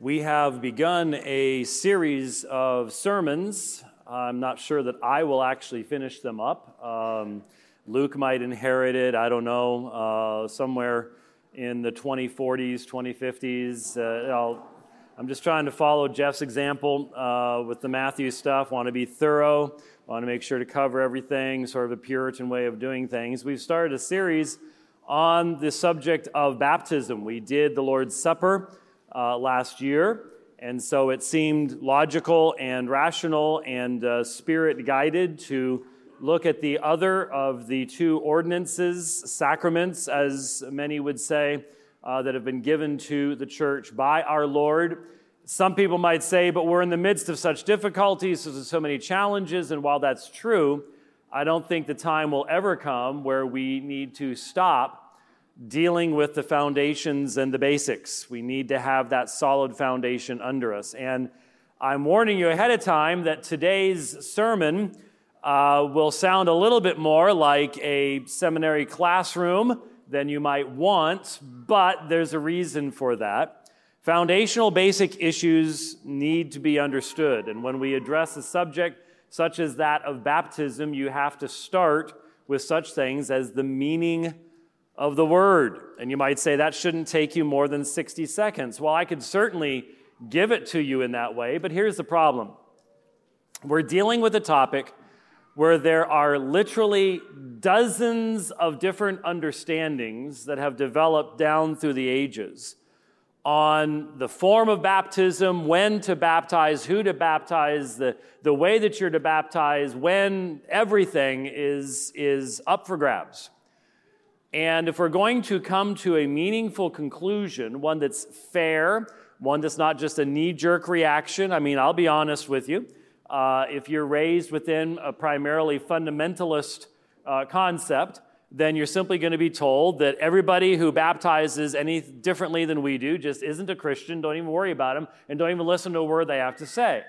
We have begun a series of sermons. I'm not sure that I will actually finish them up. Um, Luke might inherit it, I don't know, uh, somewhere in the 2040s, 2050s. Uh, I'm just trying to follow Jeff's example uh, with the Matthew stuff. Want to be thorough, want to make sure to cover everything, sort of a Puritan way of doing things. We've started a series on the subject of baptism. We did the Lord's Supper uh, last year. And so it seemed logical and rational and uh, spirit guided to look at the other of the two ordinances, sacraments, as many would say, uh, that have been given to the church by our Lord. Some people might say, but we're in the midst of such difficulties, there's so many challenges, and while that's true, I don't think the time will ever come where we need to stop dealing with the foundations and the basics. We need to have that solid foundation under us. And I'm warning you ahead of time that today's sermon uh, will sound a little bit more like a seminary classroom than you might want, but there's a reason for that. Foundational basic issues need to be understood. And when we address a subject such as that of baptism, you have to start with such things as the meaning of the word. And you might say that shouldn't take you more than 60 seconds. Well, I could certainly give it to you in that way, but here's the problem. We're dealing with a topic where there are literally dozens of different understandings that have developed down through the ages on the form of baptism, when to baptize, who to baptize, the, the way that you're to baptize, when everything is, is up for grabs. And if we're going to come to a meaningful conclusion, one that's fair, one that's not just a knee jerk reaction, I mean, I'll be honest with you. Uh, if you're raised within a primarily fundamentalist uh, concept, then you're simply going to be told that everybody who baptizes any differently than we do just isn't a Christian. Don't even worry about them and don't even listen to a word they have to say.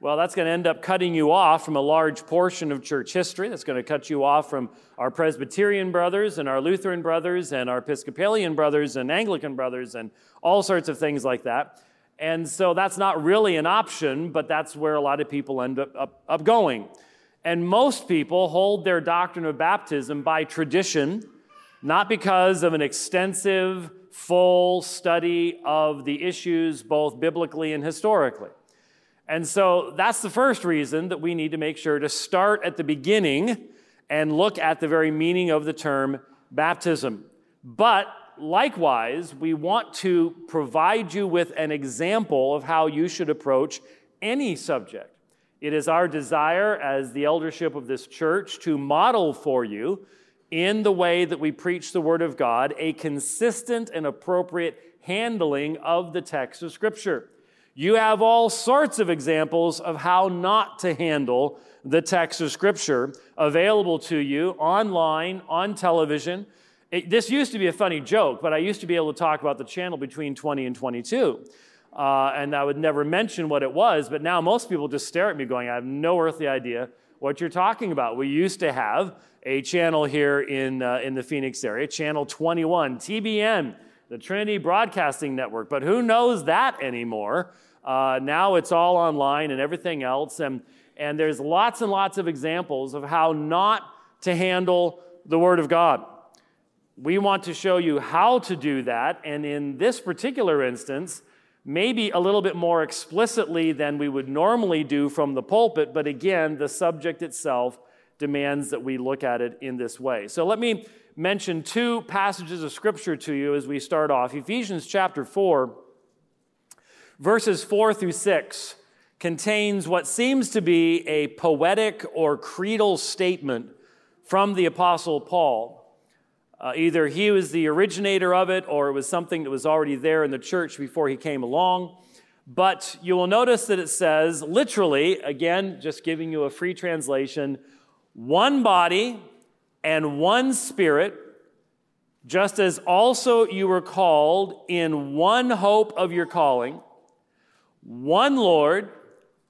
Well, that's going to end up cutting you off from a large portion of church history. That's going to cut you off from our Presbyterian brothers and our Lutheran brothers and our Episcopalian brothers and Anglican brothers and all sorts of things like that. And so that's not really an option, but that's where a lot of people end up, up, up going. And most people hold their doctrine of baptism by tradition, not because of an extensive, full study of the issues, both biblically and historically. And so that's the first reason that we need to make sure to start at the beginning and look at the very meaning of the term baptism. But likewise, we want to provide you with an example of how you should approach any subject. It is our desire as the eldership of this church to model for you, in the way that we preach the Word of God, a consistent and appropriate handling of the text of Scripture. You have all sorts of examples of how not to handle the text of Scripture available to you online, on television. It, this used to be a funny joke, but I used to be able to talk about the channel between 20 and 22. Uh, and I would never mention what it was, but now most people just stare at me going, I have no earthly idea what you're talking about. We used to have a channel here in, uh, in the Phoenix area, Channel 21, TBN, the Trinity Broadcasting Network, but who knows that anymore? Uh, now it's all online and everything else. And, and there's lots and lots of examples of how not to handle the Word of God. We want to show you how to do that. And in this particular instance, maybe a little bit more explicitly than we would normally do from the pulpit. But again, the subject itself demands that we look at it in this way. So let me mention two passages of Scripture to you as we start off. Ephesians chapter 4 Verses 4 through 6 contains what seems to be a poetic or creedal statement from the Apostle Paul. Uh, either he was the originator of it or it was something that was already there in the church before he came along. But you will notice that it says, literally, again, just giving you a free translation, one body and one spirit, just as also you were called in one hope of your calling one Lord,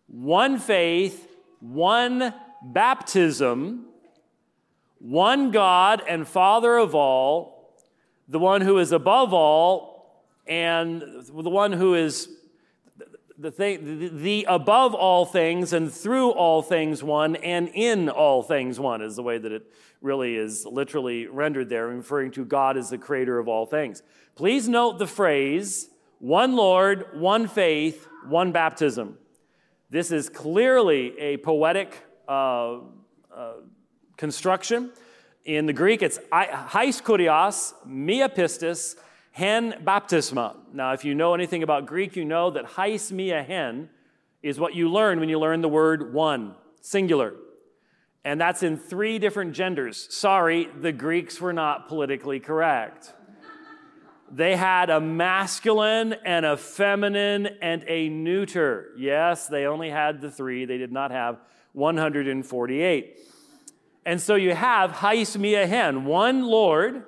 one faith, one baptism, one God and Father of all, the one who is above all, and the one who is the, thing, the, the above all things and through all things one and in all things one is the way that it really is literally rendered there, referring to God as the creator of all things. Please note the phrase one Lord, one faith, one baptism. This is clearly a poetic uh, uh, construction. In the Greek, it's hais kurios, mia pistis, hen baptisma. Now, if you know anything about Greek, you know that hais mia hen is what you learn when you learn the word one, singular. And that's in three different genders. Sorry, the Greeks were not politically correct. They had a masculine and a feminine and a neuter. Yes, they only had the three, they did not have 148. And so you have hais mia hen, one Lord,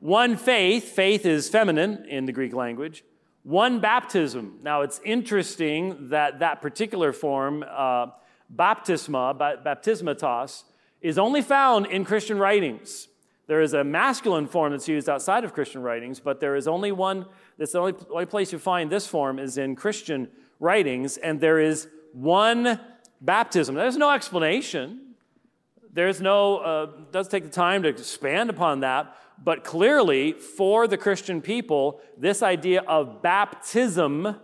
one faith, faith is feminine in the Greek language, one baptism. Now it's interesting that that particular form, uh, baptisma, baptismatos, is only found in Christian writings. There is a masculine form that's used outside of Christian writings, but there is only one, that's the only, only place you find this form is in Christian writings, and there is one baptism. There's no explanation. There's no, uh, does take the time to expand upon that, but clearly for the Christian people, this idea of baptism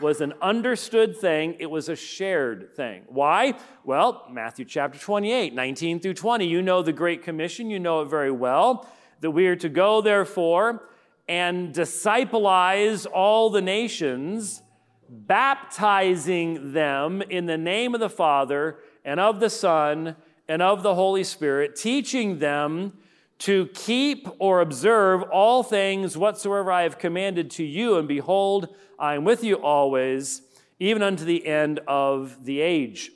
was an understood thing, it was a shared thing. Why? Well, Matthew chapter 28, 19 through 20. You know the Great Commission, you know it very well. That we are to go, therefore, and discipleize all the nations, baptizing them in the name of the Father and of the Son and of the Holy Spirit, teaching them to keep or observe all things whatsoever I have commanded to you. And behold, I am with you always, even unto the end of the age.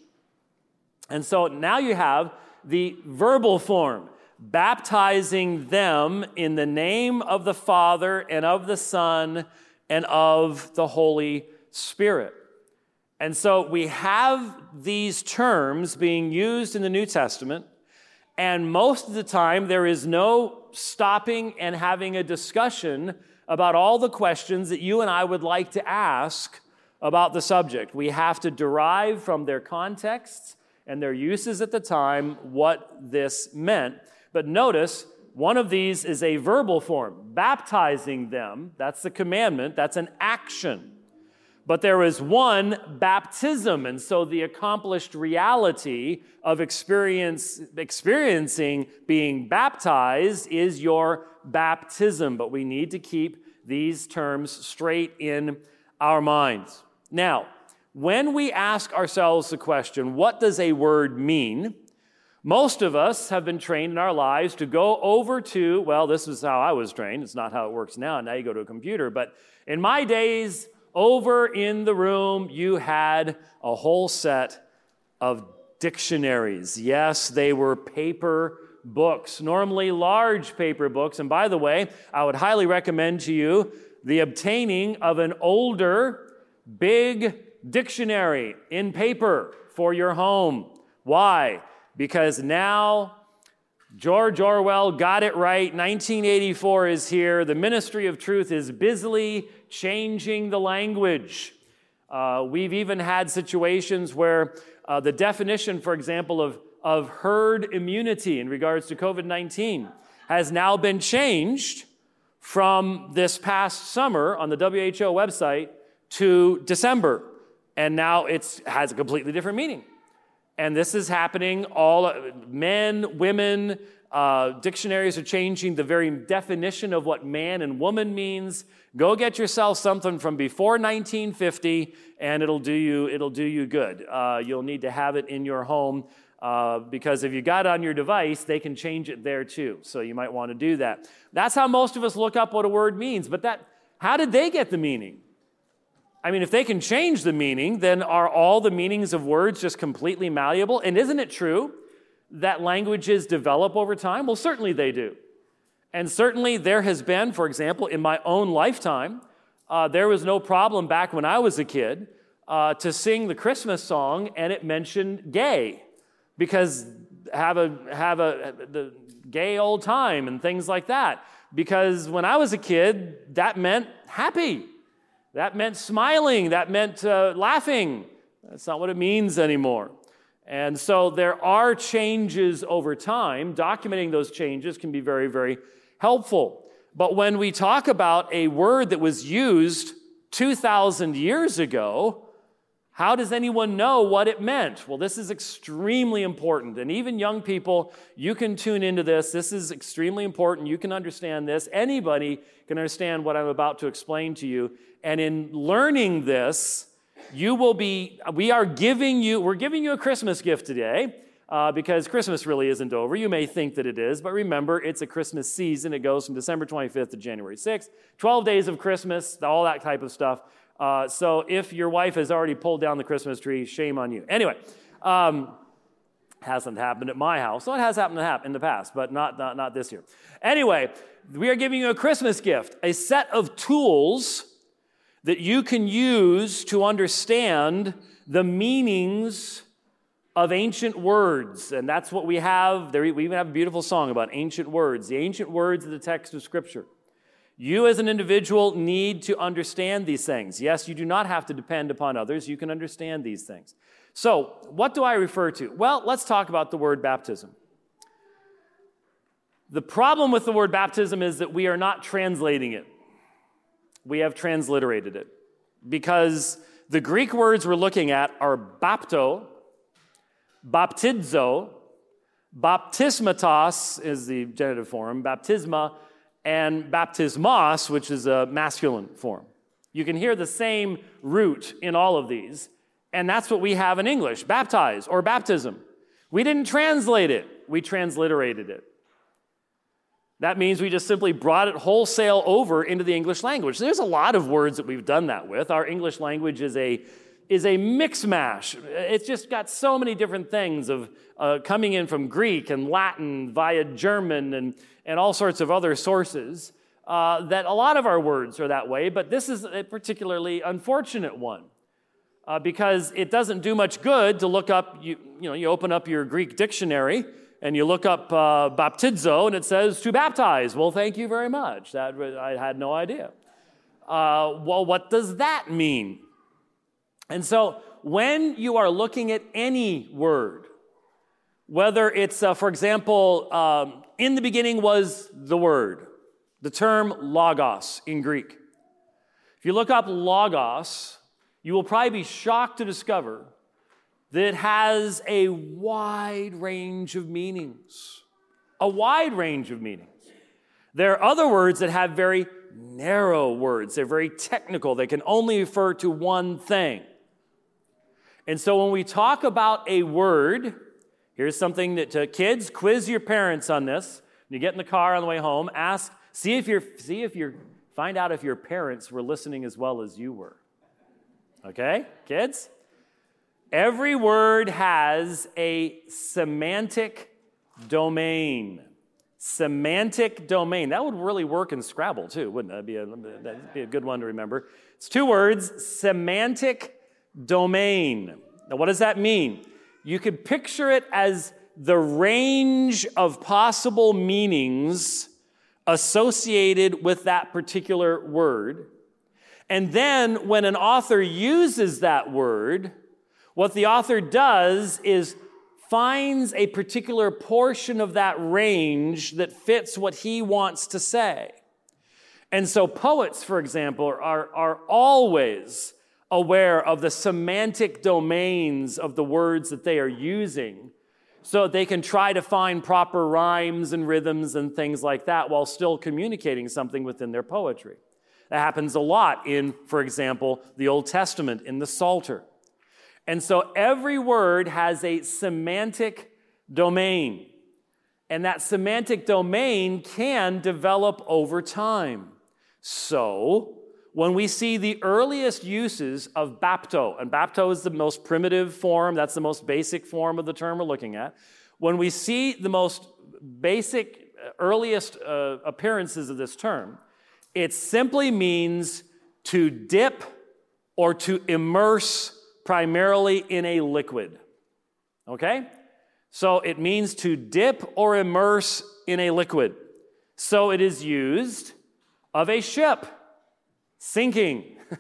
And so now you have the verbal form, baptizing them in the name of the Father and of the Son and of the Holy Spirit. And so we have these terms being used in the New Testament, and most of the time there is no stopping and having a discussion about all the questions that you and I would like to ask about the subject. We have to derive from their contexts and their uses at the time what this meant. But notice, one of these is a verbal form, baptizing them. That's the commandment, that's an action. But there is one baptism, and so the accomplished reality of experience, experiencing being baptized is your baptism. But we need to keep these terms straight in our minds. Now, when we ask ourselves the question, what does a word mean? Most of us have been trained in our lives to go over to, well, this is how I was trained. It's not how it works now. Now you go to a computer. But in my days, over in the room, you had a whole set of dictionaries. Yes, they were paper books, normally large paper books. And by the way, I would highly recommend to you the obtaining of an older, big dictionary in paper for your home. Why? Because now George Orwell got it right. 1984 is here. The ministry of truth is busily changing the language. Uh, we've even had situations where uh, the definition, for example, of, of herd immunity in regards to COVID 19 has now been changed from this past summer on the WHO website to December. And now it has a completely different meaning. And this is happening all men, women, uh, dictionaries are changing the very definition of what man and woman means. Go get yourself something from before 1950, and it'll do you, it'll do you good. Uh, you'll need to have it in your home uh, because if you got on your device, they can change it there too. So you might want to do that. That's how most of us look up what a word means. But that, how did they get the meaning? I mean, if they can change the meaning, then are all the meanings of words just completely malleable? And isn't it true that languages develop over time? Well, certainly they do. And certainly there has been, for example, in my own lifetime, uh, there was no problem back when I was a kid uh, to sing the Christmas song and it mentioned gay because have a have a the gay old time and things like that because when I was a kid that meant happy That meant smiling, that meant uh, laughing. That's not what it means anymore. And so there are changes over time. Documenting those changes can be very, very helpful. But when we talk about a word that was used 2,000 years ago, how does anyone know what it meant? Well, this is extremely important. And even young people, you can tune into this. This is extremely important. You can understand this. Anybody can understand what I'm about to explain to you. And in learning this, you will be, we are giving you, we're giving you a Christmas gift today. Uh, because Christmas really isn't over. You may think that it is, but remember, it's a Christmas season. It goes from December 25th to January 6th. 12 days of Christmas, all that type of stuff. Uh, so if your wife has already pulled down the Christmas tree, shame on you. Anyway, um, hasn't happened at my house. So it has happened in the past, but not, not, not this year. Anyway, we are giving you a Christmas gift, a set of tools that you can use to understand the meanings of ancient words. And that's what we have. There, we even have a beautiful song about ancient words, the ancient words of the text of Scripture. You, as an individual, need to understand these things. Yes, you do not have to depend upon others. You can understand these things. So, what do I refer to? Well, let's talk about the word baptism. The problem with the word baptism is that we are not translating it, we have transliterated it. Because the Greek words we're looking at are bapto, baptizo, baptismatos is the genitive form, baptisma, and baptismos, which is a masculine form. You can hear the same root in all of these, and that's what we have in English baptize or baptism. We didn't translate it, we transliterated it. That means we just simply brought it wholesale over into the English language. There's a lot of words that we've done that with. Our English language is a is a mix mash. It's just got so many different things of uh, coming in from Greek and Latin via German and, and all sorts of other sources uh, that a lot of our words are that way, but this is a particularly unfortunate one. Uh, because it doesn't do much good to look up, you, you know, you open up your Greek dictionary and you look up uh, baptizo and it says to baptize. Well, thank you very much. That I had no idea. Uh, well, what does that mean? And so when you are looking at any word, whether it's, uh, for example, um, in the beginning was the word, the term logos in Greek. If you look up logos, you will probably be shocked to discover that has a wide range of meanings. A wide range of meanings. There are other words that have very narrow words, they're very technical, they can only refer to one thing. And so when we talk about a word, here's something that uh, kids quiz your parents on this. When you get in the car on the way home, ask, see if you're, see if you're, find out if your parents were listening as well as you were. Okay, kids? Every word has a semantic domain. Semantic domain. That would really work in Scrabble too, wouldn't it? That'd be a, that'd be a good one to remember. It's two words semantic domain. Now, what does that mean? You could picture it as the range of possible meanings associated with that particular word. And then when an author uses that word, what the author does is finds a particular portion of that range that fits what he wants to say. And so poets, for example, are, are always aware of the semantic domains of the words that they are using so they can try to find proper rhymes and rhythms and things like that while still communicating something within their poetry. That happens a lot in, for example, the Old Testament in the Psalter. And so every word has a semantic domain. And that semantic domain can develop over time. So, when we see the earliest uses of bapto, and bapto is the most primitive form, that's the most basic form of the term we're looking at. When we see the most basic, uh, earliest uh, appearances of this term, it simply means to dip or to immerse primarily in a liquid. Okay? So it means to dip or immerse in a liquid. So it is used of a ship sinking.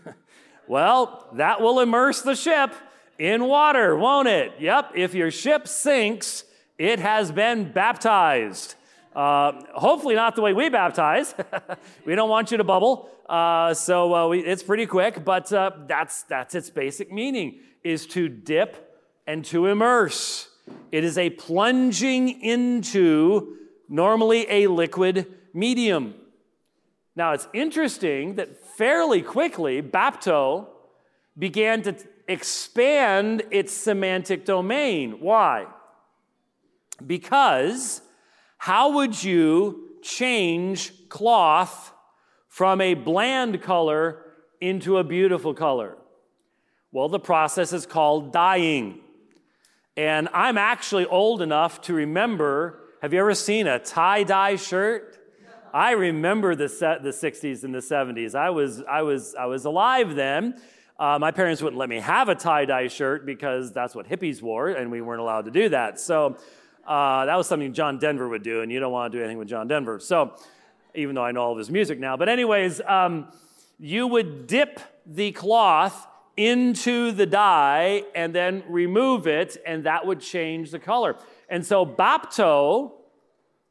Well, that will immerse the ship in water, won't it? Yep, if your ship sinks, it has been baptized. Uh, hopefully, not the way we baptize. we don't want you to bubble. Uh, so uh, we, it's pretty quick, but uh, that's, that's its basic meaning is to dip and to immerse. It is a plunging into normally a liquid medium. Now, it's interesting that fairly quickly, bapto began to expand its semantic domain. Why? Because how would you change cloth from a bland color into a beautiful color? Well, the process is called dyeing. And I'm actually old enough to remember have you ever seen a tie dye shirt? I remember the, the 60s and the 70s. I was, I was, I was alive then. Uh, my parents wouldn't let me have a tie dye shirt because that's what hippies wore, and we weren't allowed to do that. So uh, that was something John Denver would do, and you don't want to do anything with John Denver. So even though I know all of his music now. But, anyways, um, you would dip the cloth into the dye and then remove it, and that would change the color. And so, bapto,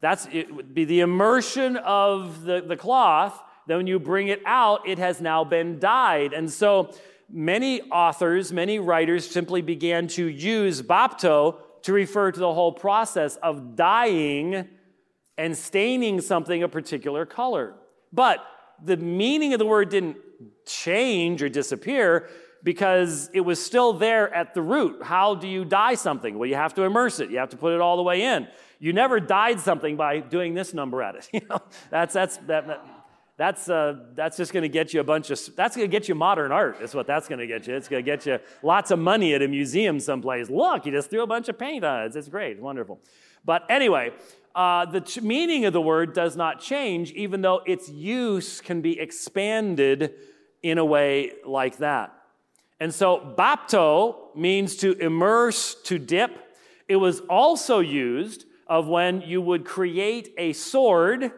that's it would be the immersion of the, the cloth. Then, when you bring it out, it has now been dyed. And so, many authors, many writers simply began to use bapto to refer to the whole process of dyeing and staining something a particular color. But the meaning of the word didn't change or disappear because it was still there at the root. How do you dye something? Well, you have to immerse it. You have to put it all the way in. You never dyed something by doing this number at it. You know, that's that's that, that that's, uh, that's just going to get you a bunch of, that's going to get you modern art, is what that's going to get you. It's going to get you lots of money at a museum someplace. Look, you just threw a bunch of paint on it. It's great, wonderful. But anyway, uh, the ch- meaning of the word does not change, even though its use can be expanded in a way like that. And so, bapto means to immerse, to dip. It was also used of when you would create a sword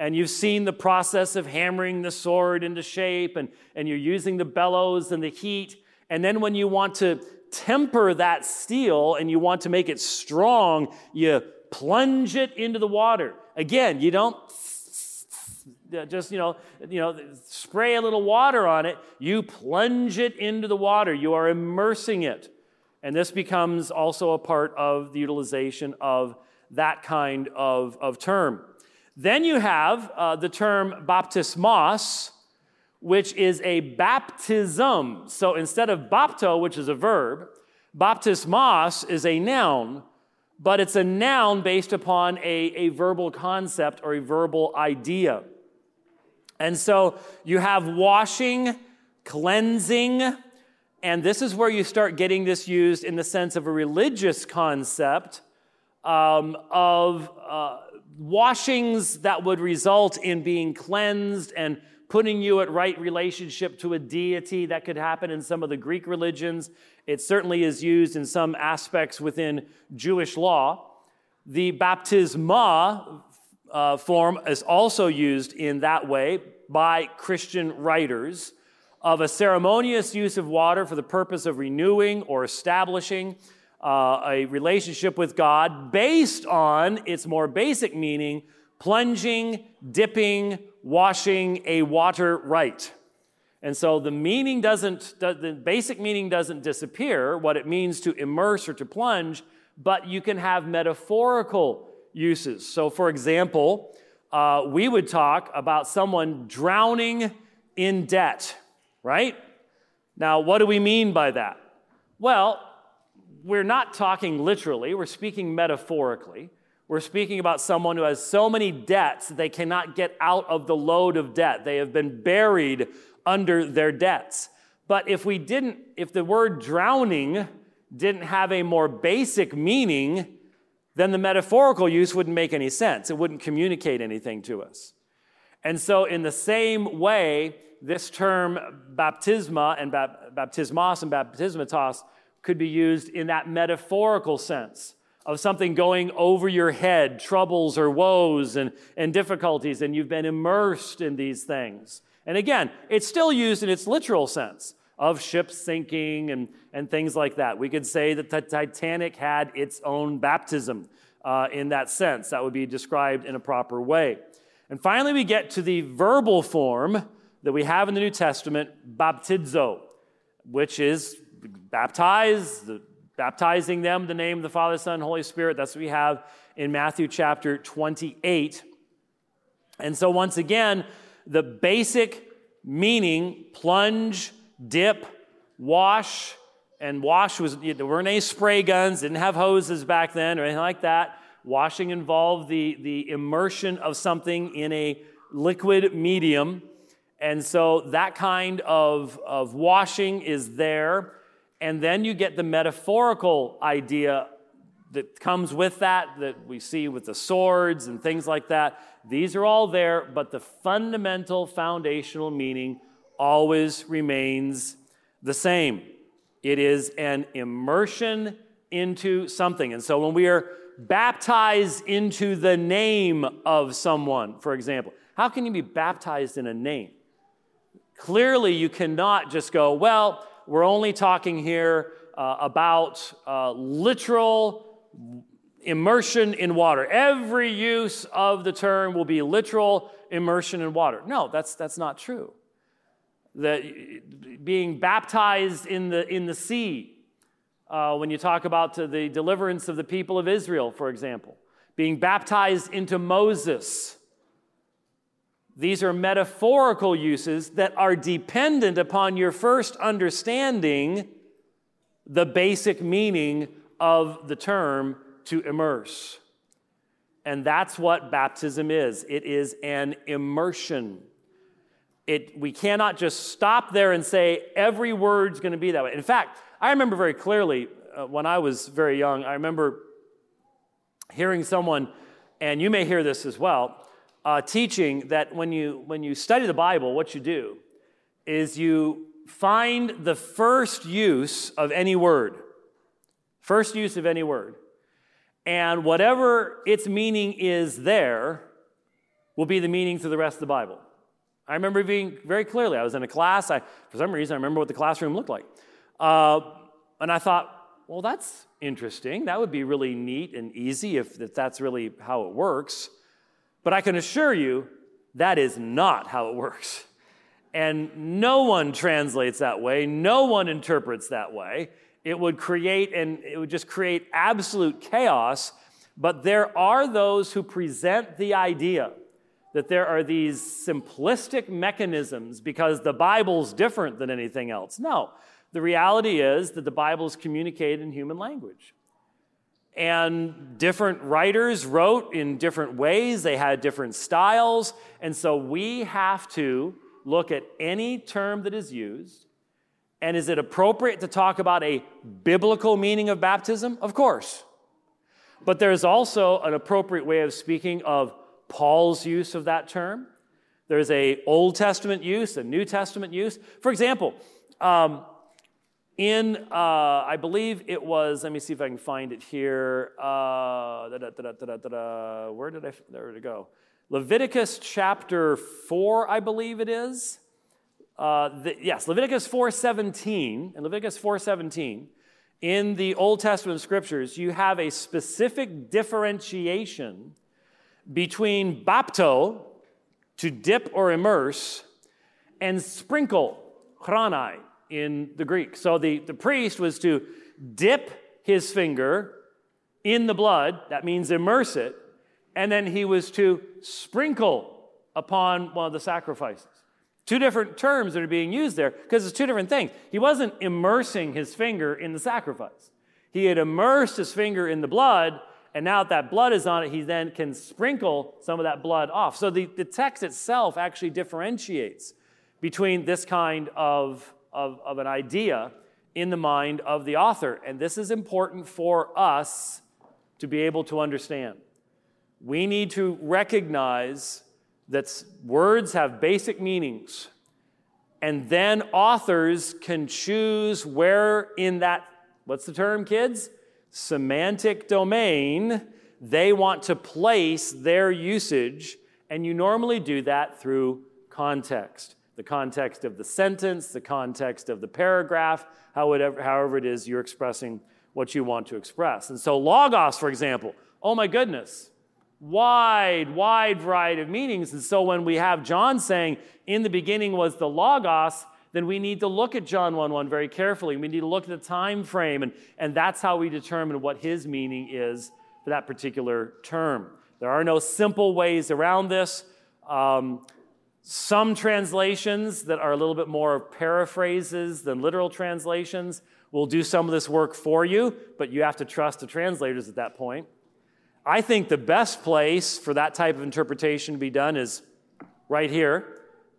and you've seen the process of hammering the sword into shape, and, and you're using the bellows and the heat. And then when you want to temper that steel and you want to make it strong, you plunge it into the water. Again, you don't just you know you know spray a little water on it you plunge it into the water you are immersing it and this becomes also a part of the utilization of that kind of, of term then you have uh, the term baptismos, which is a baptism. So instead of bapto, which is a verb, baptismos is a noun, but it's a noun based upon a, a verbal concept or a verbal idea. And so you have washing, cleansing, and this is where you start getting this used in the sense of a religious concept um, of. Uh, washings that would result in being cleansed and putting you at right relationship to a deity that could happen in some of the Greek religions. It certainly is used in some aspects within Jewish law. The baptisma uh, form is also used in that way by Christian writers of a ceremonious use of water for the purpose of renewing or establishing uh, a relationship with God based on its more basic meaning plunging, dipping, washing a water rite. And so the meaning doesn't, the basic meaning doesn't disappear, what it means to immerse or to plunge, but you can have metaphorical uses. So, for example, uh, we would talk about someone drowning in debt, right? Now, what do we mean by that? Well, we're not talking literally, we're speaking metaphorically. We're speaking about someone who has so many debts that they cannot get out of the load of debt. They have been buried under their debts. But if we didn't, if the word drowning didn't have a more basic meaning, then the metaphorical use wouldn't make any sense. It wouldn't communicate anything to us. And so, in the same way, this term baptisma and baptismos and baptismatos could be used in that metaphorical sense of something going over your head, troubles or woes and, and difficulties, and you've been immersed in these things. And again, it's still used in its literal sense of ships sinking and, and things like that. We could say that the Titanic had its own baptism uh, in that sense. That would be described in a proper way. And finally, we get to the verbal form that we have in the New Testament, baptizo, which is baptize, the, baptizing them, the name of the Father, Son, Holy Spirit. That's what we have in Matthew chapter 28. And so, once again, the basic meaning plunge, dip, wash, and wash was, there weren't any spray guns, didn't have hoses back then or anything like that. Washing involved the, the immersion of something in a liquid medium. And so that kind of, of washing is there. And then you get the metaphorical idea that comes with that, that we see with the swords and things like that. These are all there, but the fundamental foundational meaning always remains the same. It is an immersion into something. And so when we are baptized into the name of someone, for example, how can you be baptized in a name? Clearly, you cannot just go, well, we're only talking here uh, about uh, literal immersion in water. Every use of the term will be literal immersion in water. No, that's, that's not true. That being baptized in the, in the sea, uh, when you talk about the deliverance of the people of Israel, for example, being baptized into Moses. These are metaphorical uses that are dependent upon your first understanding the basic meaning of the term to immerse. And that's what baptism is it is an immersion. It, we cannot just stop there and say every word's going to be that way. In fact, I remember very clearly uh, when I was very young, I remember hearing someone, and you may hear this as well, uh, teaching that when you, when you study the Bible, what you do is you find the first use of any word. First use of any word. And whatever its meaning is there will be the meaning through the rest of the Bible. I remember being very clearly, I was in a class, I, for some reason, I remember what the classroom looked like. Uh, and I thought, well, that's interesting. That would be really neat and easy if, if that's really how it works. But I can assure you, that is not how it works. And no one translates that way, no one interprets that way. It would create and it would just create absolute chaos. But there are those who present the idea that there are these simplistic mechanisms because the Bible's different than anything else. No, the reality is that the Bible is communicated in human language. And different writers wrote in different ways, they had different styles. And so we have to look at any term that is used. And is it appropriate to talk about a biblical meaning of baptism? Of course. But there's also an appropriate way of speaking of Paul's use of that term. There's a Old Testament use, a New Testament use. For example, um, in uh, I believe it was. Let me see if I can find it here. Uh, where did I? There did it go? Leviticus chapter 4, I believe it is. Uh, the, yes, Leviticus 4.17, in Leviticus 4.17, in the Old Testament scriptures, you have a specific differentiation between bapto, to dip or immerse, and sprinkle, chranai, in the Greek. So the, the priest was to dip his finger in the blood, that means immerse it, and then he was to sprinkle upon one of the sacrifices. Two different terms that are being used there because it's two different things. He wasn't immersing his finger in the sacrifice, he had immersed his finger in the blood, and now that that blood is on it, he then can sprinkle some of that blood off. So the, the text itself actually differentiates between this kind of, of, of an idea in the mind of the author. And this is important for us to be able to understand we need to recognize that words have basic meanings. And then authors can choose where in that, what's the term, kids? Semantic domain, they want to place their usage. And you normally do that through context. The context of the sentence, the context of the paragraph, however, however it is you're expressing what you want to express. And so, logos, for example, oh my goodness, wide, wide variety of meanings. And so, when we have John saying, in the beginning was the logos, then we need to look at John 1 1 very carefully. We need to look at the time frame, and, and that's how we determine what his meaning is for that particular term. There are no simple ways around this. Um, some translations that are a little bit more paraphrases than literal translations will do some of this work for you, but you have to trust the translators at that point. I think the best place for that type of interpretation to be done is right here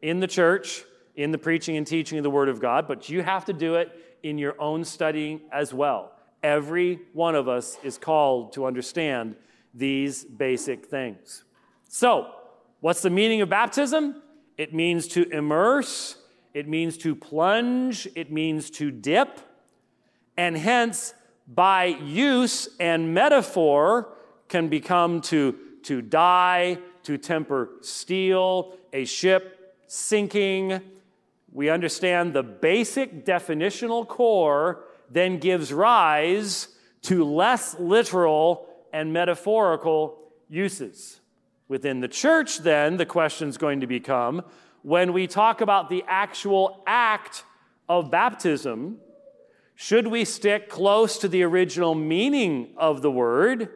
in the church, in the preaching and teaching of the Word of God, but you have to do it in your own studying as well. Every one of us is called to understand these basic things. So, what's the meaning of baptism? It means to immerse, it means to plunge, it means to dip, and hence, by use and metaphor, can become to, to dye, to temper steel, a ship sinking. We understand the basic definitional core then gives rise to less literal and metaphorical uses. Within the church, then, the question is going to become when we talk about the actual act of baptism, should we stick close to the original meaning of the word,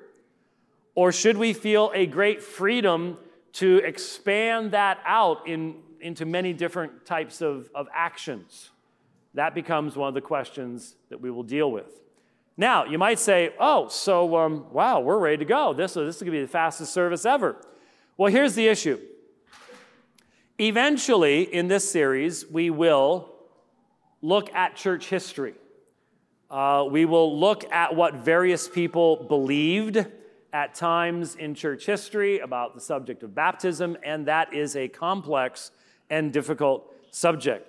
or should we feel a great freedom to expand that out in, into many different types of, of actions? That becomes one of the questions that we will deal with. Now, you might say, oh, so um, wow, we're ready to go. This, this is going to be the fastest service ever. Well, here's the issue. Eventually, in this series, we will look at church history. Uh, we will look at what various people believed at times in church history about the subject of baptism, and that is a complex and difficult subject.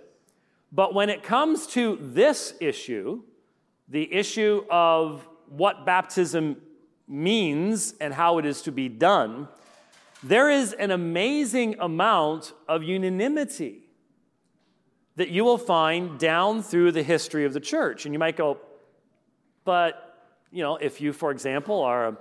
But when it comes to this issue, the issue of what baptism means and how it is to be done, there is an amazing amount of unanimity that you will find down through the history of the church. And you might go, but, you know, if you, for example, are a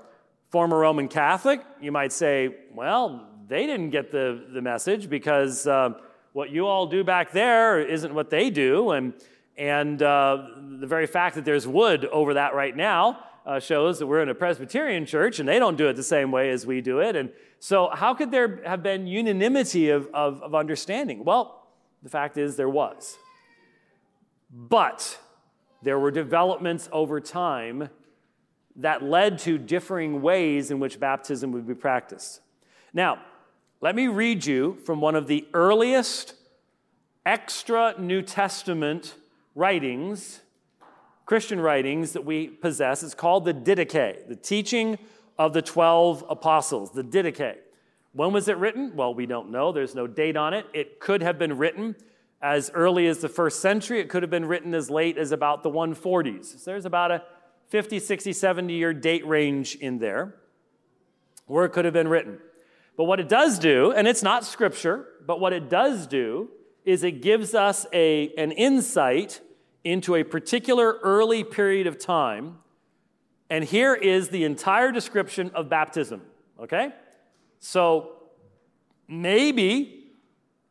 former Roman Catholic, you might say, well, they didn't get the, the message because uh, what you all do back there isn't what they do. And and uh, the very fact that there's wood over that right now uh, shows that we're in a Presbyterian church and they don't do it the same way as we do it. And so, how could there have been unanimity of, of, of understanding? Well, the fact is there was. But there were developments over time that led to differing ways in which baptism would be practiced. Now, let me read you from one of the earliest extra New Testament writings, Christian writings that we possess. It's called the Didache, the teaching of the 12 apostles, the Didache. When was it written? Well, we don't know. There's no date on it. It could have been written as early as the first century. It could have been written as late as about the 140s. So there's about a 50, 60, 70 year date range in there where it could have been written. But what it does do, and it's not scripture, but what it does do is it gives us a, an insight into a particular early period of time. And here is the entire description of baptism, okay? So maybe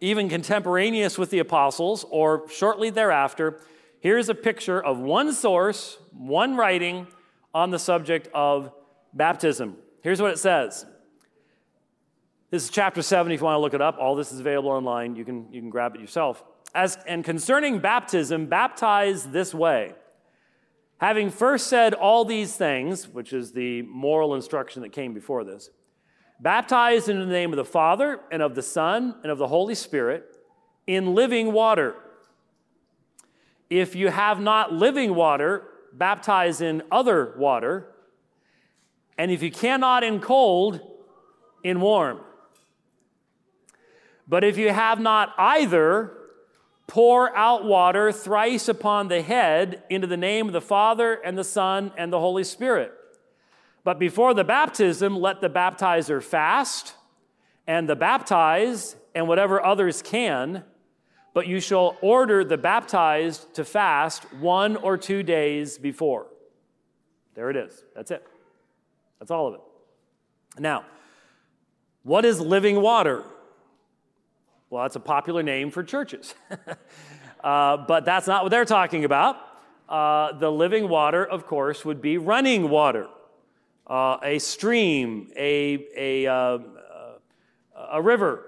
even contemporaneous with the apostles or shortly thereafter, here's a picture of one source, one writing on the subject of baptism. Here's what it says. This is chapter 7 if you want to look it up. All this is available online. You can, you can grab it yourself. As, and concerning baptism, baptize this way. Having first said all these things, which is the moral instruction that came before this, baptized in the name of the Father and of the Son and of the Holy Spirit in living water. If you have not living water, baptize in other water. And if you cannot in cold, in warm. But if you have not either, pour out water thrice upon the head into the name of the Father and the Son and the Holy Spirit. But before the baptism, let the baptizer fast, and the baptized, and whatever others can, but you shall order the baptized to fast one or two days before. There it is. That's it. That's all of it. Now, what is living water? Well, that's a popular name for churches. uh, but that's not what they're talking about. Uh, the living water, of course, would be running water, uh, a stream, a, a, uh, a river.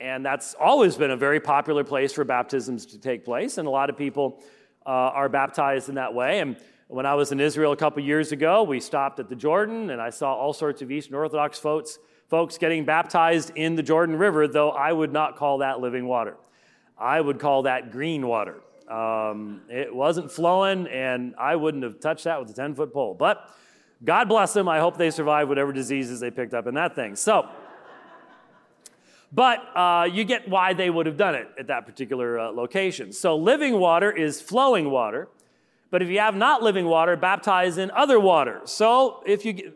And that's always been a very popular place for baptisms to take place. And a lot of people uh, are baptized in that way. And when I was in Israel a couple years ago, we stopped at the Jordan, and I saw all sorts of Eastern Orthodox folks, folks getting baptized in the Jordan River, though I would not call that living water. I would call that green water. Um, it wasn't flowing, and I wouldn't have touched that with a 10 foot pole. But God bless them. I hope they survive whatever diseases they picked up in that thing. So, but uh, you get why they would have done it at that particular uh, location. So, living water is flowing water. But if you have not living water, baptize in other water. So, if you,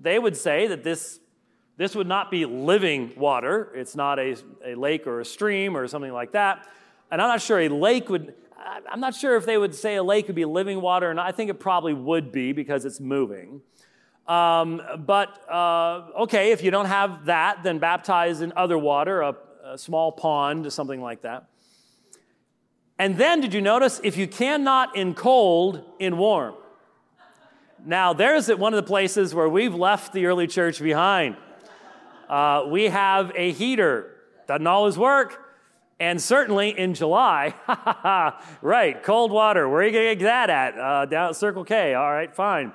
they would say that this this would not be living water. It's not a, a lake or a stream or something like that. And I'm not sure a lake would, I'm not sure if they would say a lake would be living water and. I think it probably would be because it's moving. Um, but uh, okay, if you don't have that, then baptize in other water, a, a small pond, or something like that. And then, did you notice if you cannot in cold, in warm? Now, there's one of the places where we've left the early church behind. Uh, we have a heater, doesn't always work. And certainly in July, right, cold water, where are you going to get that at? Uh, down at Circle K, all right, fine.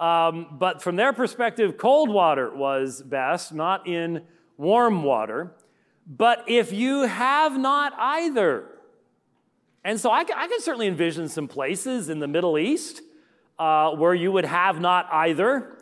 Um, but from their perspective, cold water was best, not in warm water. But if you have not either, and so I, I can certainly envision some places in the Middle East uh, where you would have not either,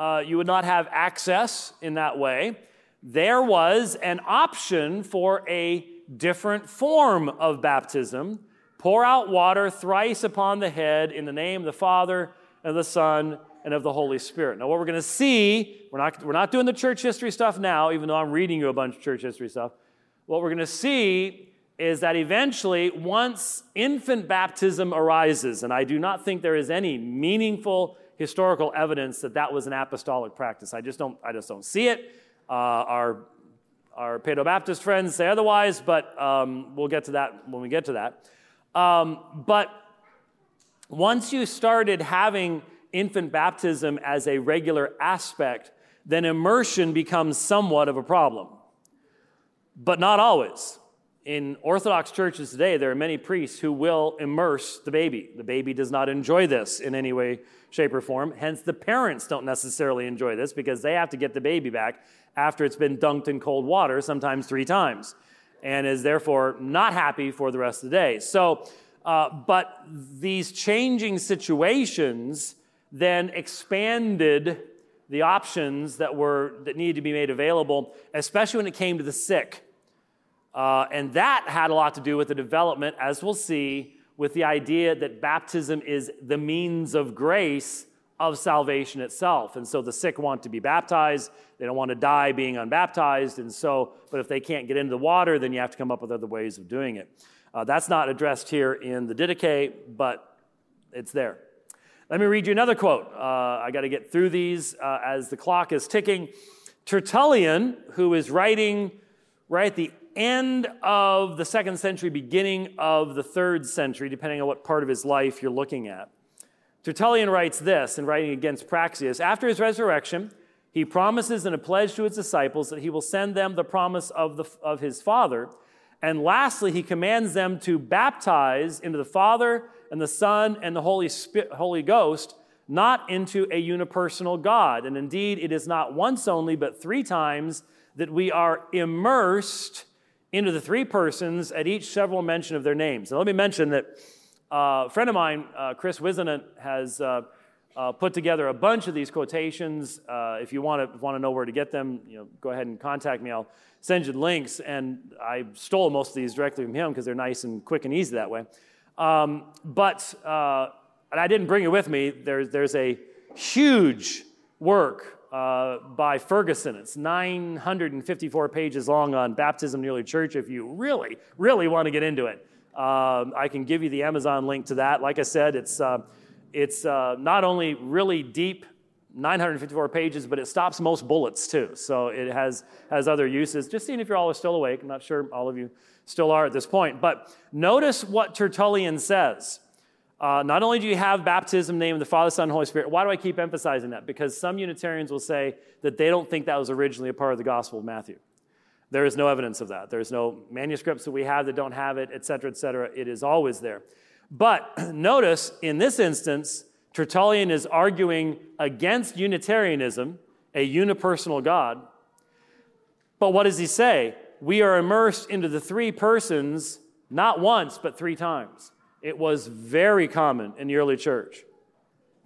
uh, you would not have access in that way. There was an option for a different form of baptism pour out water thrice upon the head in the name of the Father and the Son and of the Holy Spirit. Now, what we're going to see, we're not, we're not doing the church history stuff now, even though I'm reading you a bunch of church history stuff. What we're going to see is that eventually, once infant baptism arises, and I do not think there is any meaningful historical evidence that that was an apostolic practice. I just don't, I just don't see it. Uh, our our Paedo Baptist friends say otherwise, but um, we'll get to that when we get to that. Um, but once you started having infant baptism as a regular aspect, then immersion becomes somewhat of a problem. But not always. In Orthodox churches today, there are many priests who will immerse the baby. The baby does not enjoy this in any way, shape, or form. Hence, the parents don't necessarily enjoy this because they have to get the baby back after it's been dunked in cold water, sometimes three times, and is therefore not happy for the rest of the day. So, uh, but these changing situations then expanded the options that were that needed to be made available, especially when it came to the sick. Uh, and that had a lot to do with the development, as we'll see, with the idea that baptism is the means of grace of salvation itself. And so the sick want to be baptized. They don't want to die being unbaptized. And so, but if they can't get into the water, then you have to come up with other ways of doing it. Uh, that's not addressed here in the Didache, but it's there. Let me read you another quote. Uh, I got to get through these uh, as the clock is ticking. Tertullian, who is writing right at the end of the second century, beginning of the third century, depending on what part of his life you're looking at. Tertullian writes this in writing against Praxeas After his resurrection, he promises in a pledge to his disciples that he will send them the promise of, the, of his Father. And lastly, he commands them to baptize into the Father and the Son and the Holy, Spirit, Holy Ghost, not into a unipersonal God. And indeed, it is not once only, but three times that we are immersed into the three persons at each several mention of their names. And let me mention that uh, a friend of mine, uh, Chris Wisenant, has uh, uh, put together a bunch of these quotations. Uh, if you want to want to know where to get them, you know, go ahead and contact me. I'll send you links. And I stole most of these directly from him because they're nice and quick and easy that way. Um, but, uh, and I didn't bring it with me, there's, there's a huge work uh, by Ferguson. It's 954 pages long on baptism in the early church if you really, really want to get into it. Um, I can give you the Amazon link to that. Like I said, it's, uh, it's uh, not only really deep 954 pages, but it stops most bullets too. So it has, has other uses. Just seeing if you're all still awake. I'm not sure all of you still are at this point. But notice what Tertullian says. Uh, not only do you have baptism name of the Father, Son, and Holy Spirit, why do I keep emphasizing that? Because some Unitarians will say that they don't think that was originally a part of the Gospel of Matthew. There is no evidence of that. There's no manuscripts that we have that don't have it, et cetera, et cetera. It is always there. But notice in this instance, Tertullian is arguing against Unitarianism, a unipersonal God. But what does he say? We are immersed into the three persons not once, but three times. It was very common in the early church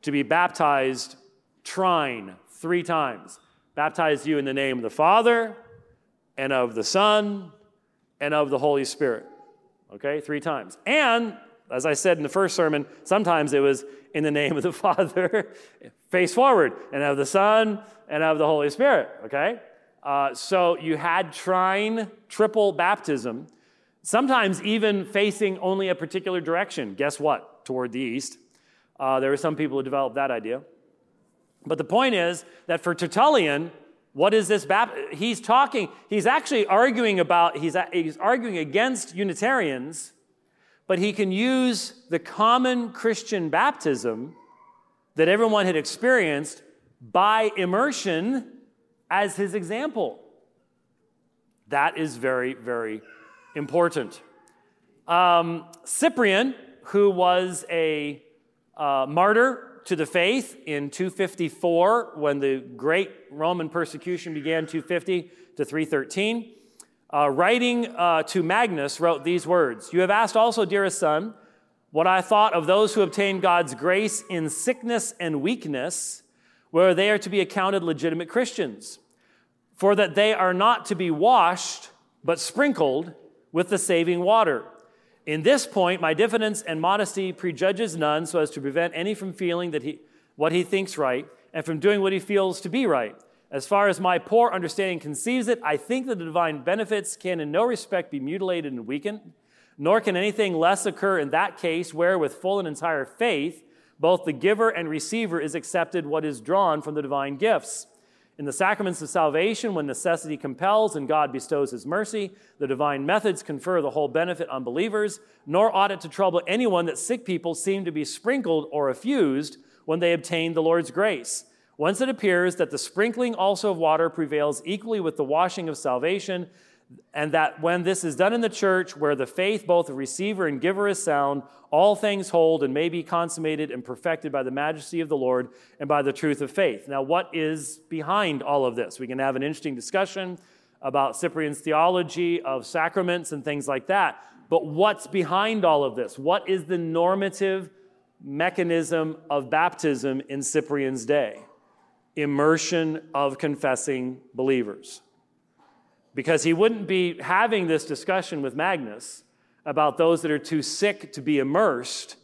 to be baptized trine three times. Baptize you in the name of the Father and of the Son and of the Holy Spirit. Okay, three times. And as I said in the first sermon, sometimes it was in the name of the Father, face forward, and of the Son, and of the Holy Spirit, okay? Uh, so you had trine, triple baptism, sometimes even facing only a particular direction. Guess what? Toward the east. Uh, there were some people who developed that idea. But the point is that for Tertullian, what is this baptism? He's talking, he's actually arguing about, he's, he's arguing against Unitarians but he can use the common Christian baptism that everyone had experienced by immersion as his example. That is very, very important. Um, Cyprian, who was a uh, martyr to the faith in 254 when the great Roman persecution began, 250 to 313, uh, writing uh, to Magnus, wrote these words You have asked also, dearest son, what I thought of those who obtain God's grace in sickness and weakness, where they are to be accounted legitimate Christians, for that they are not to be washed, but sprinkled with the saving water. In this point, my diffidence and modesty prejudges none so as to prevent any from feeling that he, what he thinks right and from doing what he feels to be right. As far as my poor understanding conceives it, I think that the divine benefits can in no respect be mutilated and weakened, nor can anything less occur in that case where, with full and entire faith, both the giver and receiver is accepted what is drawn from the divine gifts. In the sacraments of salvation, when necessity compels and God bestows his mercy, the divine methods confer the whole benefit on believers, nor ought it to trouble anyone that sick people seem to be sprinkled or effused when they obtain the Lord's grace. Once it appears that the sprinkling also of water prevails equally with the washing of salvation, and that when this is done in the church, where the faith both of receiver and giver is sound, all things hold and may be consummated and perfected by the majesty of the Lord and by the truth of faith. Now, what is behind all of this? We can have an interesting discussion about Cyprian's theology of sacraments and things like that. But what's behind all of this? What is the normative mechanism of baptism in Cyprian's day? immersion of confessing believers. Because he wouldn't be having this discussion with Magnus about those that are too sick to be immersed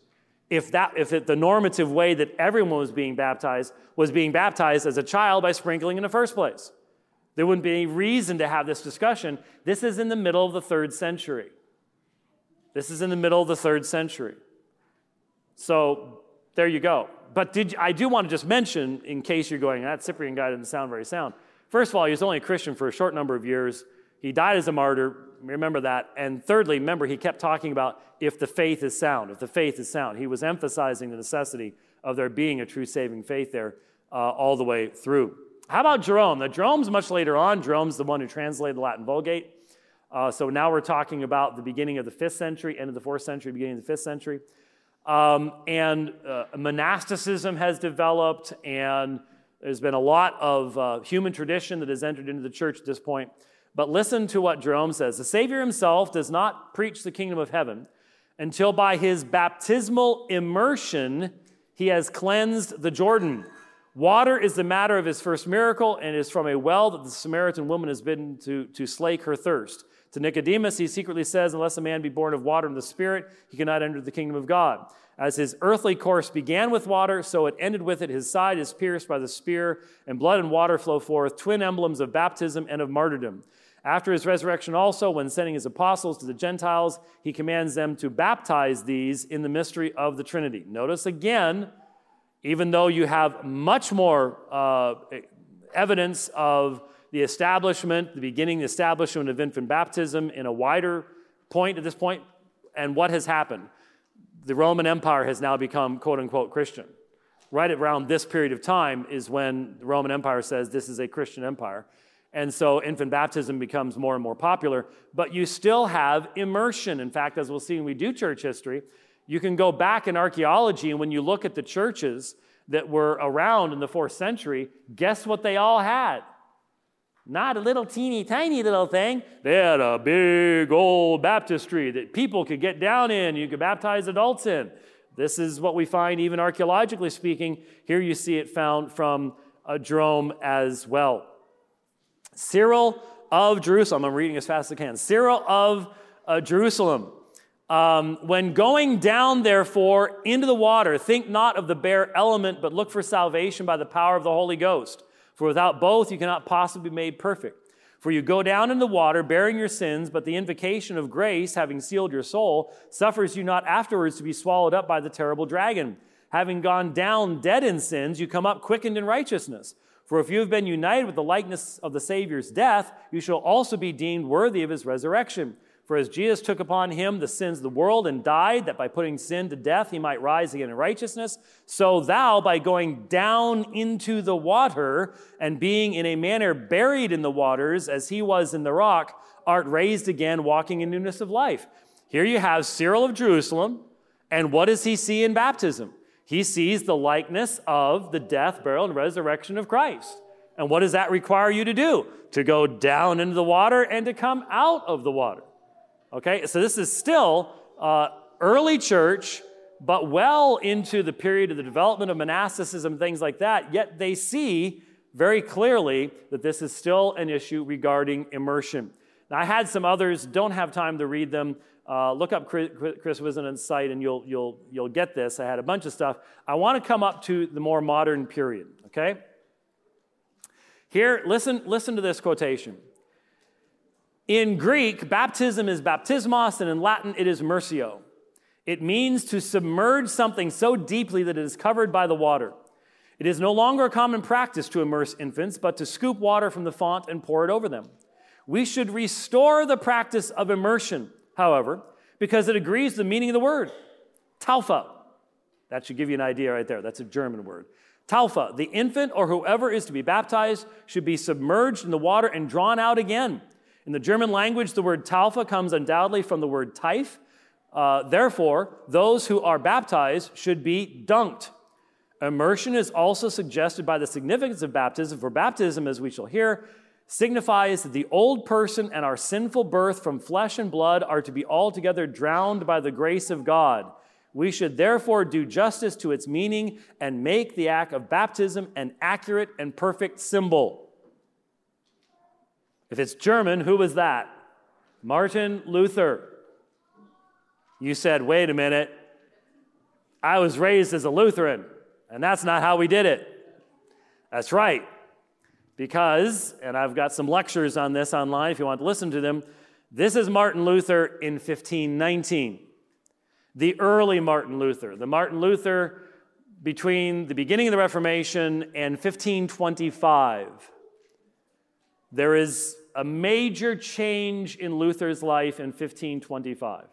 if, that, if it, the normative way that everyone was being baptized was being baptized as a child by sprinkling in the first place. There wouldn't be any reason to have this discussion. This is in the middle of the third century. This is in the middle of the third century. So there you go but did, I do want to just mention, in case you're going, that Cyprian guy doesn't sound very sound. First of all, he was only a Christian for a short number of years. He died as a martyr. Remember that. And thirdly, remember, he kept talking about if the faith is sound, if the faith is sound. He was emphasizing the necessity of there being a true saving faith there uh, all the way through. How about Jerome? Now, Jerome's much later on. Jerome's the one who translated the Latin Vulgate. Uh, so now we're talking about the beginning of the fifth century, end of the fourth century, beginning of the fifth century. Um, and uh, monasticism has developed, and there's been a lot of uh, human tradition that has entered into the church at this point. But listen to what Jerome says The Savior himself does not preach the kingdom of heaven until by his baptismal immersion he has cleansed the Jordan. Water is the matter of his first miracle and is from a well that the Samaritan woman has bidden to, to slake her thirst. To Nicodemus, he secretly says, Unless a man be born of water and the Spirit, he cannot enter the kingdom of God. As his earthly course began with water, so it ended with it. His side is pierced by the spear, and blood and water flow forth, twin emblems of baptism and of martyrdom. After his resurrection, also, when sending his apostles to the Gentiles, he commands them to baptize these in the mystery of the Trinity. Notice again, even though you have much more uh, evidence of the establishment, the beginning, the establishment of infant baptism in a wider point at this point, and what has happened the Roman Empire has now become quote unquote Christian. Right around this period of time is when the Roman Empire says this is a Christian empire. And so infant baptism becomes more and more popular, but you still have immersion. In fact, as we'll see when we do church history, you can go back in archaeology, and when you look at the churches that were around in the fourth century, guess what they all had? Not a little teeny tiny little thing. They had a big old baptistry that people could get down in, you could baptize adults in. This is what we find, even archaeologically speaking. Here you see it found from a Jerome as well. Cyril of Jerusalem, I'm reading as fast as I can. Cyril of uh, Jerusalem. Um, when going down, therefore, into the water, think not of the bare element, but look for salvation by the power of the Holy Ghost. For without both, you cannot possibly be made perfect. For you go down in the water, bearing your sins, but the invocation of grace, having sealed your soul, suffers you not afterwards to be swallowed up by the terrible dragon. Having gone down dead in sins, you come up quickened in righteousness. For if you have been united with the likeness of the Savior's death, you shall also be deemed worthy of his resurrection. For as Jesus took upon him the sins of the world and died, that by putting sin to death he might rise again in righteousness, so thou, by going down into the water and being in a manner buried in the waters as he was in the rock, art raised again, walking in newness of life. Here you have Cyril of Jerusalem, and what does he see in baptism? He sees the likeness of the death, burial, and resurrection of Christ. And what does that require you to do? To go down into the water and to come out of the water. Okay, so this is still uh, early church, but well into the period of the development of monasticism, things like that, yet they see very clearly that this is still an issue regarding immersion. Now, I had some others, don't have time to read them. Uh, look up Chris, Chris Wisenant's site and you'll, you'll, you'll get this. I had a bunch of stuff. I want to come up to the more modern period, okay? Here, listen, listen to this quotation. In Greek, baptism is baptismos, and in Latin, it is mersio. It means to submerge something so deeply that it is covered by the water. It is no longer a common practice to immerse infants, but to scoop water from the font and pour it over them. We should restore the practice of immersion, however, because it agrees the meaning of the word. Taufe. That should give you an idea right there. That's a German word. Taufe, The infant or whoever is to be baptized should be submerged in the water and drawn out again. In the German language, the word Taufe comes undoubtedly from the word tief. Uh, therefore, those who are baptized should be dunked. Immersion is also suggested by the significance of baptism, for baptism, as we shall hear, signifies that the old person and our sinful birth from flesh and blood are to be altogether drowned by the grace of God. We should therefore do justice to its meaning and make the act of baptism an accurate and perfect symbol. If it's German, who was that? Martin Luther. You said, wait a minute, I was raised as a Lutheran, and that's not how we did it. That's right. Because, and I've got some lectures on this online if you want to listen to them, this is Martin Luther in 1519. The early Martin Luther, the Martin Luther between the beginning of the Reformation and 1525. There is a major change in Luther's life in 1525.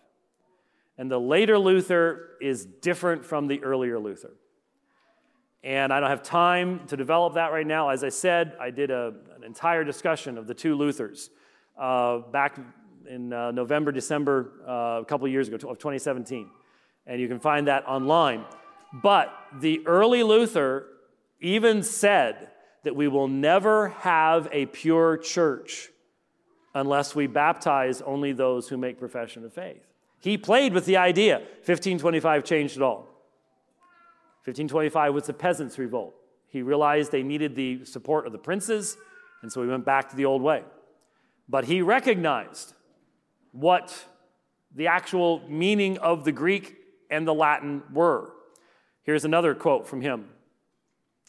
And the later Luther is different from the earlier Luther. And I don't have time to develop that right now. As I said, I did a, an entire discussion of the two Luthers uh, back in uh, November, December, uh, a couple years ago, of 2017. And you can find that online. But the early Luther even said that we will never have a pure church unless we baptize only those who make profession of faith. He played with the idea. 1525 changed it all. 1525 was the peasants' revolt. He realized they needed the support of the princes, and so he went back to the old way. But he recognized what the actual meaning of the Greek and the Latin were. Here's another quote from him.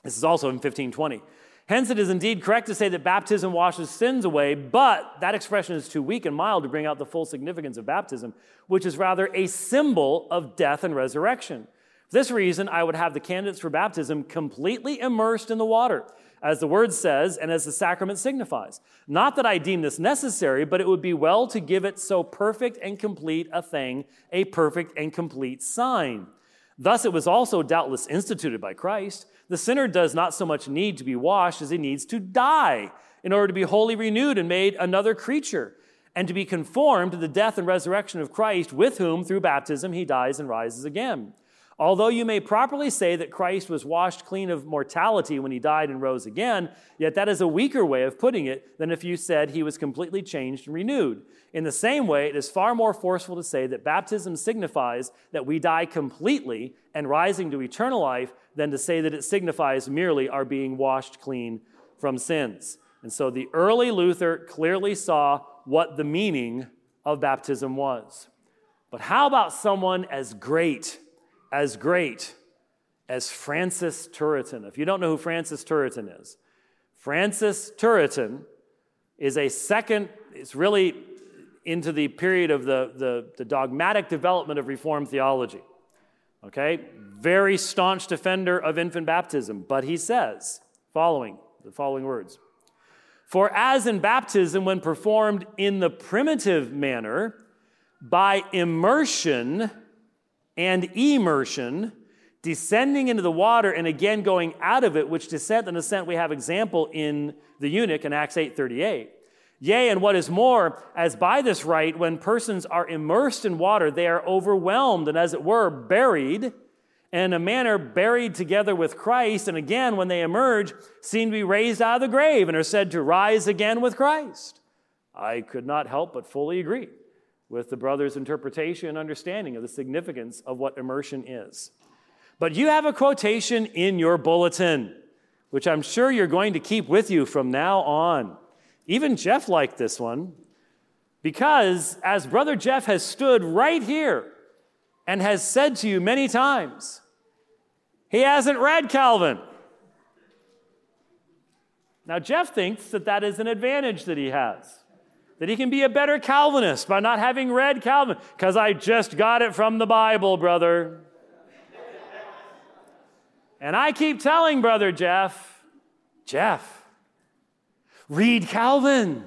This is also in 1520. Hence, it is indeed correct to say that baptism washes sins away, but that expression is too weak and mild to bring out the full significance of baptism, which is rather a symbol of death and resurrection. For this reason, I would have the candidates for baptism completely immersed in the water, as the word says and as the sacrament signifies. Not that I deem this necessary, but it would be well to give it so perfect and complete a thing, a perfect and complete sign. Thus, it was also doubtless instituted by Christ the sinner does not so much need to be washed as he needs to die in order to be wholly renewed and made another creature and to be conformed to the death and resurrection of Christ, with whom through baptism he dies and rises again. Although you may properly say that Christ was washed clean of mortality when he died and rose again, yet that is a weaker way of putting it than if you said he was completely changed and renewed. In the same way, it is far more forceful to say that baptism signifies that we die completely and rising to eternal life than to say that it signifies merely our being washed clean from sins. And so the early Luther clearly saw what the meaning of baptism was. But how about someone as great, as great as Francis Turretin? If you don't know who Francis Turretin is, Francis Turretin is a second, it's really into the period of the, the, the dogmatic development of Reformed theology. Okay? Very staunch defender of infant baptism, but he says, following the following words For as in baptism, when performed in the primitive manner, by immersion and immersion, descending into the water and again going out of it, which descent and ascent we have example in the eunuch in Acts 8:38. Yea, and what is more, as by this rite, when persons are immersed in water, they are overwhelmed and, as it were, buried, and in a manner buried together with Christ, and again, when they emerge, seem to be raised out of the grave and are said to rise again with Christ. I could not help but fully agree with the brother's interpretation and understanding of the significance of what immersion is. But you have a quotation in your bulletin, which I'm sure you're going to keep with you from now on. Even Jeff liked this one because, as Brother Jeff has stood right here and has said to you many times, he hasn't read Calvin. Now, Jeff thinks that that is an advantage that he has, that he can be a better Calvinist by not having read Calvin, because I just got it from the Bible, brother. and I keep telling Brother Jeff, Jeff, Read Calvin.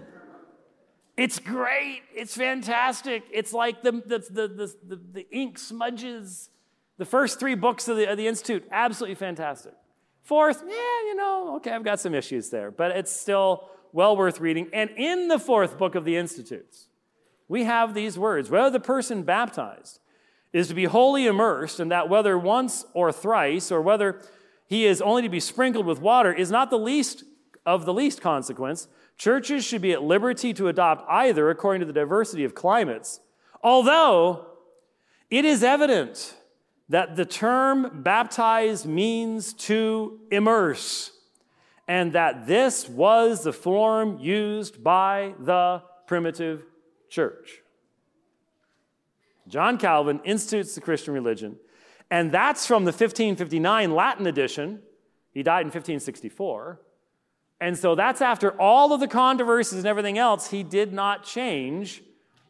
It's great. It's fantastic. It's like the, the, the, the, the ink smudges. The first three books of the, of the Institute, absolutely fantastic. Fourth, yeah, you know, okay, I've got some issues there, but it's still well worth reading. And in the fourth book of the Institutes, we have these words whether the person baptized is to be wholly immersed, and that whether once or thrice, or whether he is only to be sprinkled with water, is not the least of the least consequence, churches should be at liberty to adopt either according to the diversity of climates, although it is evident that the term baptize means to immerse, and that this was the form used by the primitive church. John Calvin institutes the Christian religion, and that's from the 1559 Latin edition. He died in 1564. And so that's after all of the controversies and everything else, he did not change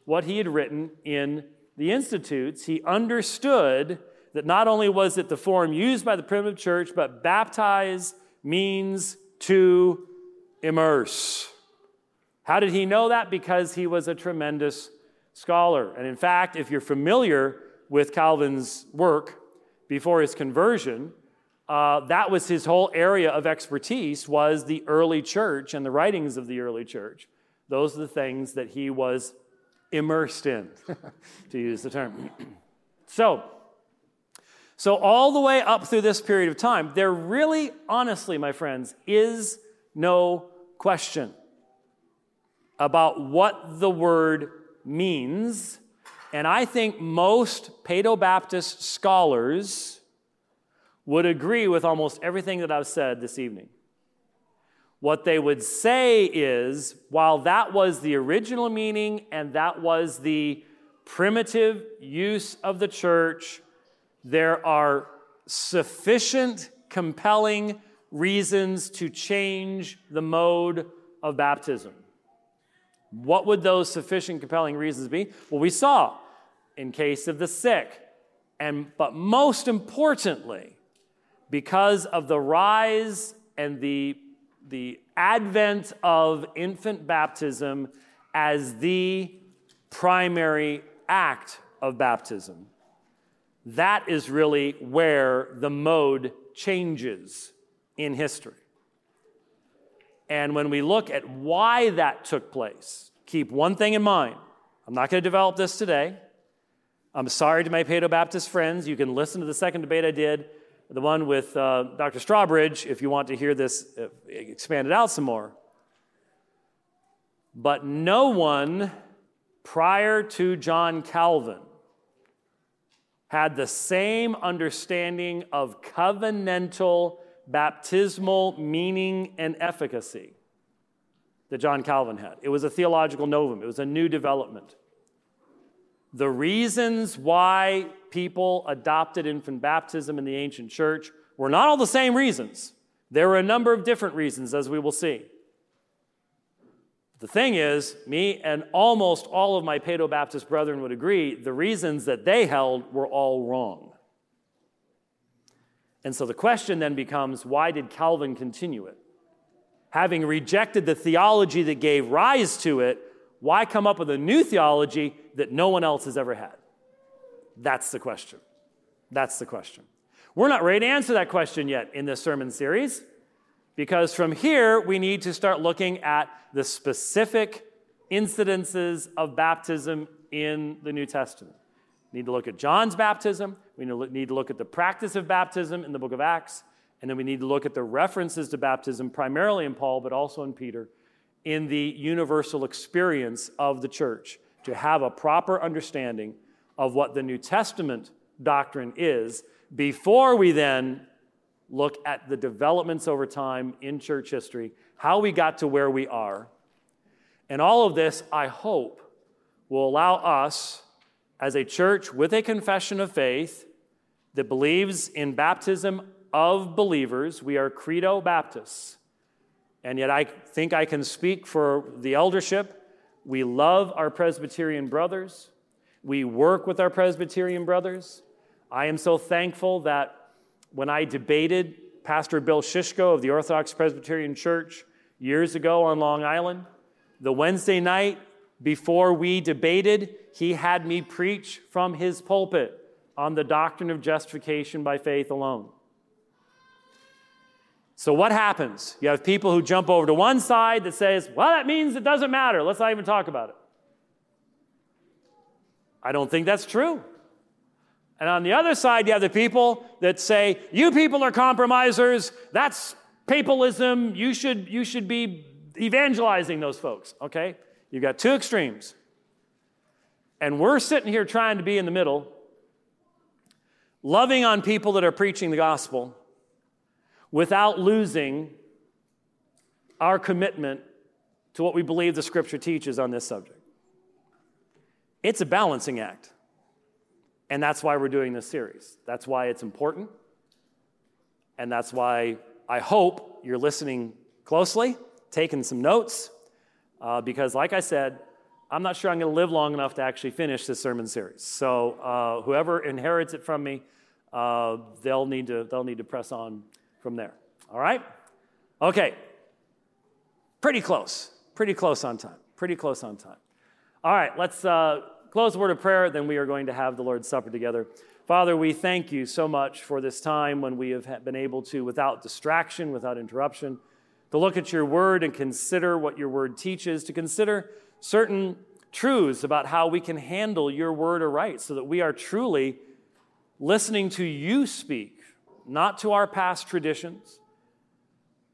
what he had written in the Institutes. He understood that not only was it the form used by the primitive church, but baptize means to immerse. How did he know that? Because he was a tremendous scholar. And in fact, if you're familiar with Calvin's work before his conversion, uh, that was his whole area of expertise was the early church and the writings of the early church those are the things that he was immersed in to use the term so so all the way up through this period of time there really honestly my friends is no question about what the word means and i think most paedo-baptist scholars would agree with almost everything that I've said this evening. What they would say is while that was the original meaning and that was the primitive use of the church, there are sufficient, compelling reasons to change the mode of baptism. What would those sufficient, compelling reasons be? Well, we saw in case of the sick, and but most importantly, because of the rise and the, the advent of infant baptism as the primary act of baptism. That is really where the mode changes in history. And when we look at why that took place, keep one thing in mind. I'm not going to develop this today. I'm sorry to my Paedo Baptist friends. You can listen to the second debate I did, the one with uh, Dr. Strawbridge, if you want to hear this uh, expanded out some more. But no one prior to John Calvin had the same understanding of covenantal baptismal meaning and efficacy that John Calvin had. It was a theological novum, it was a new development. The reasons why people adopted infant baptism in the ancient church were not all the same reasons. There were a number of different reasons, as we will see. The thing is, me and almost all of my Paedo Baptist brethren would agree the reasons that they held were all wrong. And so the question then becomes why did Calvin continue it? Having rejected the theology that gave rise to it, why come up with a new theology that no one else has ever had? That's the question. That's the question. We're not ready to answer that question yet in this sermon series. Because from here, we need to start looking at the specific incidences of baptism in the New Testament. We need to look at John's baptism. We need to look at the practice of baptism in the book of Acts. And then we need to look at the references to baptism, primarily in Paul, but also in Peter, in the universal experience of the church to have a proper understanding of what the New Testament doctrine is before we then look at the developments over time in church history, how we got to where we are. And all of this, I hope, will allow us as a church with a confession of faith that believes in baptism of believers. We are Credo Baptists. And yet, I think I can speak for the eldership. We love our Presbyterian brothers. We work with our Presbyterian brothers. I am so thankful that when I debated Pastor Bill Shishko of the Orthodox Presbyterian Church years ago on Long Island, the Wednesday night before we debated, he had me preach from his pulpit on the doctrine of justification by faith alone. So, what happens? You have people who jump over to one side that says, well, that means it doesn't matter. Let's not even talk about it. I don't think that's true. And on the other side, you have the people that say, You people are compromisers. That's papalism. You should, you should be evangelizing those folks. Okay? You've got two extremes. And we're sitting here trying to be in the middle, loving on people that are preaching the gospel without losing our commitment to what we believe the scripture teaches on this subject. It's a balancing act. And that's why we're doing this series. That's why it's important. And that's why I hope you're listening closely, taking some notes, uh, because, like I said, I'm not sure I'm going to live long enough to actually finish this sermon series. So, uh, whoever inherits it from me, uh, they'll, need to, they'll need to press on from there. All right? Okay. Pretty close. Pretty close on time. Pretty close on time. All right, let's uh, close word of prayer, then we are going to have the Lord's Supper together. Father, we thank you so much for this time when we have been able to, without distraction, without interruption, to look at your word and consider what your word teaches, to consider certain truths about how we can handle your word aright so that we are truly listening to you speak, not to our past traditions.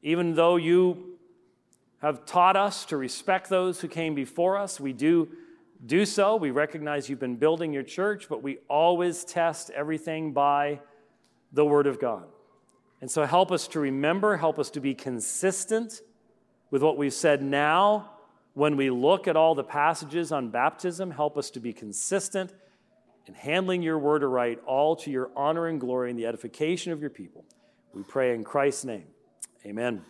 Even though you have taught us to respect those who came before us, we do do so. We recognize you've been building your church, but we always test everything by the Word of God. And so help us to remember, help us to be consistent with what we've said now. When we look at all the passages on baptism, help us to be consistent in handling your word aright, all to your honor and glory and the edification of your people. We pray in Christ's name. Amen.